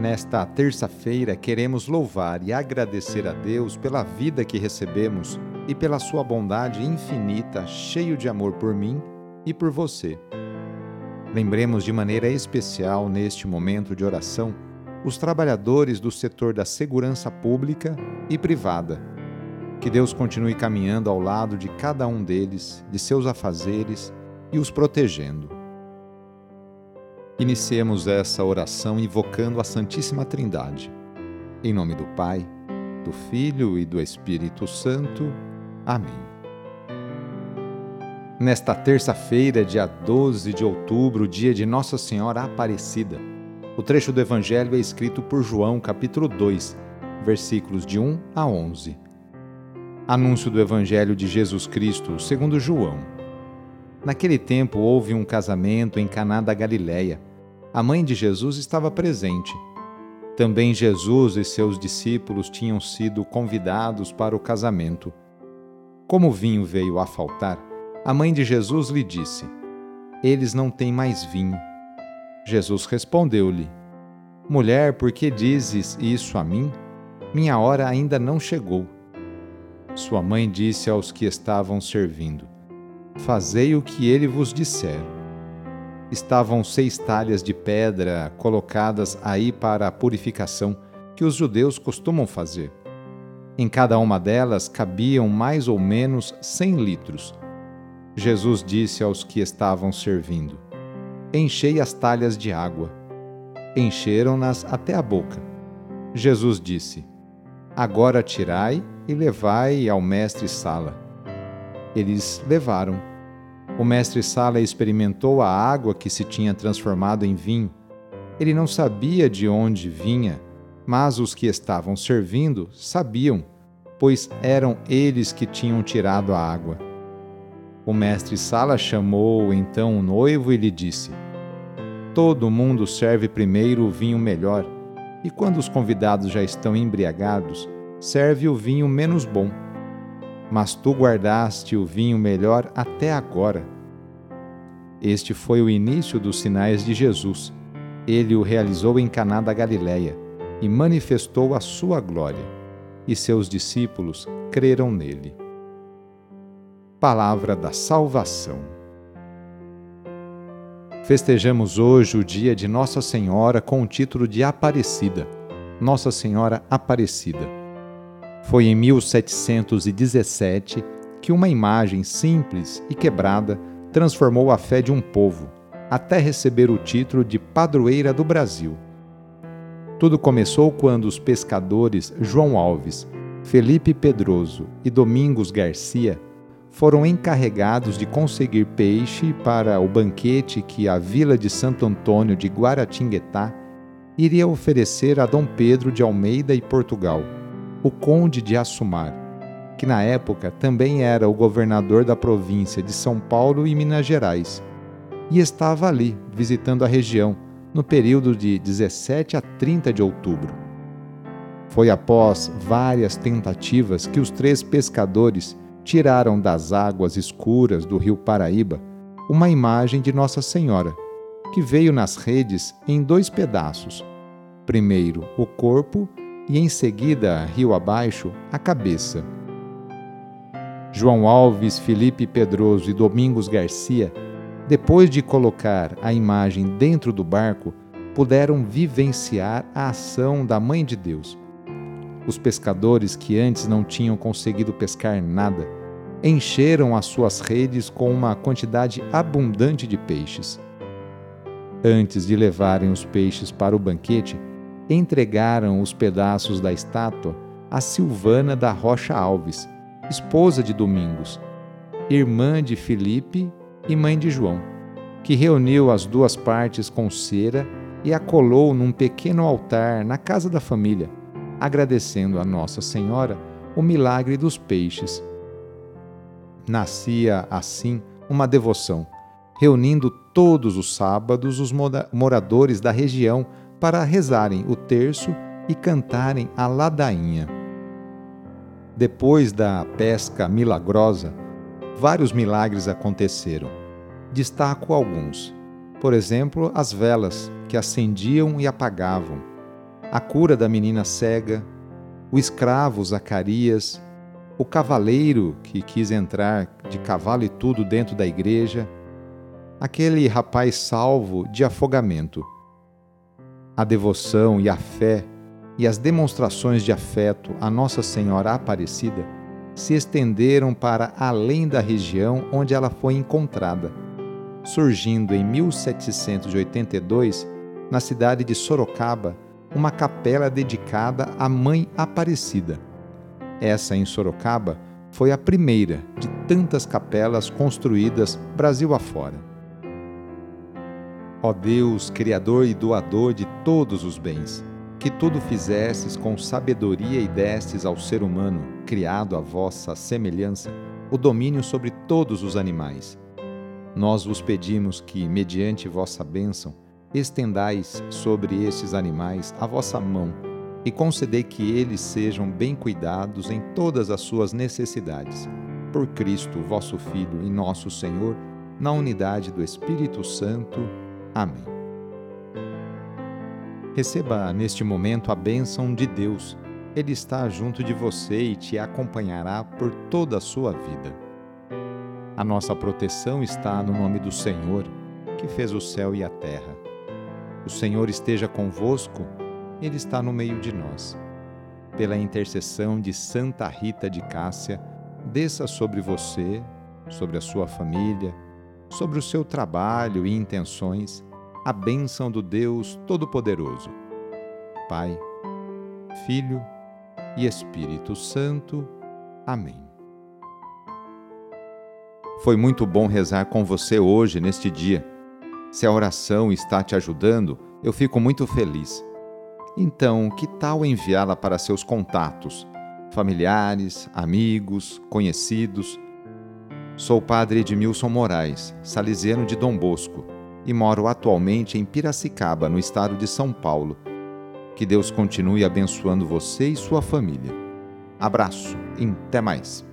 Nesta terça-feira, queremos louvar e agradecer a Deus pela vida que recebemos e pela sua bondade infinita, cheio de amor por mim e por você. Lembremos de maneira especial, neste momento de oração, os trabalhadores do setor da segurança pública e privada. Que Deus continue caminhando ao lado de cada um deles, de seus afazeres e os protegendo. Iniciemos essa oração invocando a Santíssima Trindade. Em nome do Pai, do Filho e do Espírito Santo. Amém. Nesta terça-feira, dia 12 de outubro, dia de Nossa Senhora Aparecida, o trecho do Evangelho é escrito por João, capítulo 2, versículos de 1 a 11. Anúncio do Evangelho de Jesus Cristo, segundo João. Naquele tempo houve um casamento em Caná da Galileia. A mãe de Jesus estava presente. Também Jesus e seus discípulos tinham sido convidados para o casamento. Como o vinho veio a faltar, a mãe de Jesus lhe disse: Eles não têm mais vinho. Jesus respondeu-lhe: Mulher, por que dizes isso a mim? Minha hora ainda não chegou. Sua mãe disse aos que estavam servindo: Fazei o que ele vos disser. Estavam seis talhas de pedra colocadas aí para a purificação, que os judeus costumam fazer. Em cada uma delas cabiam mais ou menos cem litros. Jesus disse aos que estavam servindo: Enchei as talhas de água. Encheram-nas até a boca. Jesus disse: Agora tirai e levai ao mestre Sala. Eles levaram. O mestre Sala experimentou a água que se tinha transformado em vinho. Ele não sabia de onde vinha mas os que estavam servindo sabiam, pois eram eles que tinham tirado a água. O mestre Sala chamou então o noivo e lhe disse: Todo mundo serve primeiro o vinho melhor, e quando os convidados já estão embriagados, serve o vinho menos bom. Mas tu guardaste o vinho melhor até agora. Este foi o início dos sinais de Jesus. Ele o realizou em Caná da Galileia e manifestou a sua glória, e seus discípulos creram nele. Palavra da Salvação. Festejamos hoje o dia de Nossa Senhora com o título de Aparecida. Nossa Senhora Aparecida. Foi em 1717 que uma imagem simples e quebrada transformou a fé de um povo, até receber o título de padroeira do Brasil. Tudo começou quando os pescadores João Alves, Felipe Pedroso e Domingos Garcia foram encarregados de conseguir peixe para o banquete que a vila de Santo Antônio de Guaratinguetá iria oferecer a Dom Pedro de Almeida e Portugal, o conde de Assumar, que na época também era o governador da província de São Paulo e Minas Gerais, e estava ali visitando a região no período de 17 a 30 de outubro. Foi após várias tentativas que os três pescadores tiraram das águas escuras do rio Paraíba uma imagem de Nossa Senhora, que veio nas redes em dois pedaços. Primeiro o corpo e em seguida, rio abaixo, a cabeça. João Alves, Felipe Pedroso e Domingos Garcia depois de colocar a imagem dentro do barco, puderam vivenciar a ação da Mãe de Deus. Os pescadores que antes não tinham conseguido pescar nada, encheram as suas redes com uma quantidade abundante de peixes. Antes de levarem os peixes para o banquete, entregaram os pedaços da estátua a Silvana da Rocha Alves, esposa de Domingos, irmã de Felipe e mãe de João, que reuniu as duas partes com cera e a colou num pequeno altar na casa da família, agradecendo a Nossa Senhora o milagre dos peixes. Nascia assim uma devoção, reunindo todos os sábados os moradores da região para rezarem o terço e cantarem a ladainha. Depois da pesca milagrosa, vários milagres aconteceram. Destaco alguns. Por exemplo, as velas, que acendiam e apagavam. a cura da menina cega, o escravo Zacarias, o cavaleiro que quis entrar de cavalo e tudo dentro da igreja, aquele rapaz salvo de afogamento. A devoção e a fé e as demonstrações de afeto a Nossa Senhora Aparecida se estenderam para além da região onde ela foi encontrada, surgindo em 1782, na cidade de Sorocaba, uma capela dedicada à Mãe Aparecida. Essa em Sorocaba foi a primeira de tantas capelas construídas Brasil afora. Ó Deus, Criador e doador de todos os bens, que tudo fizestes com sabedoria e destes ao ser humano, criado à vossa semelhança, o domínio sobre todos os animais. Nós vos pedimos que, mediante vossa bênção, estendais sobre estes animais a vossa mão e concedei que eles sejam bem cuidados em todas as suas necessidades. Por Cristo, vosso Filho e nosso Senhor, na unidade do Espírito Santo. Amém. Receba neste momento a bênção de Deus. Ele está junto de você e te acompanhará por toda a sua vida. A nossa proteção está no nome do Senhor, que fez o céu e a terra. O Senhor esteja convosco, Ele está no meio de nós. Pela intercessão de Santa Rita de Cássia, desça sobre você, sobre a sua família, sobre o seu trabalho e intenções a bênção do Deus Todo-Poderoso. Pai, Filho e Espírito Santo. Amém. Foi muito bom rezar com você hoje, neste dia. Se a oração está te ajudando, eu fico muito feliz. Então, que tal enviá-la para seus contatos, familiares, amigos, conhecidos? Sou padre Edmilson Moraes, salesiano de Dom Bosco, e moro atualmente em Piracicaba, no estado de São Paulo. Que Deus continue abençoando você e sua família. Abraço e até mais.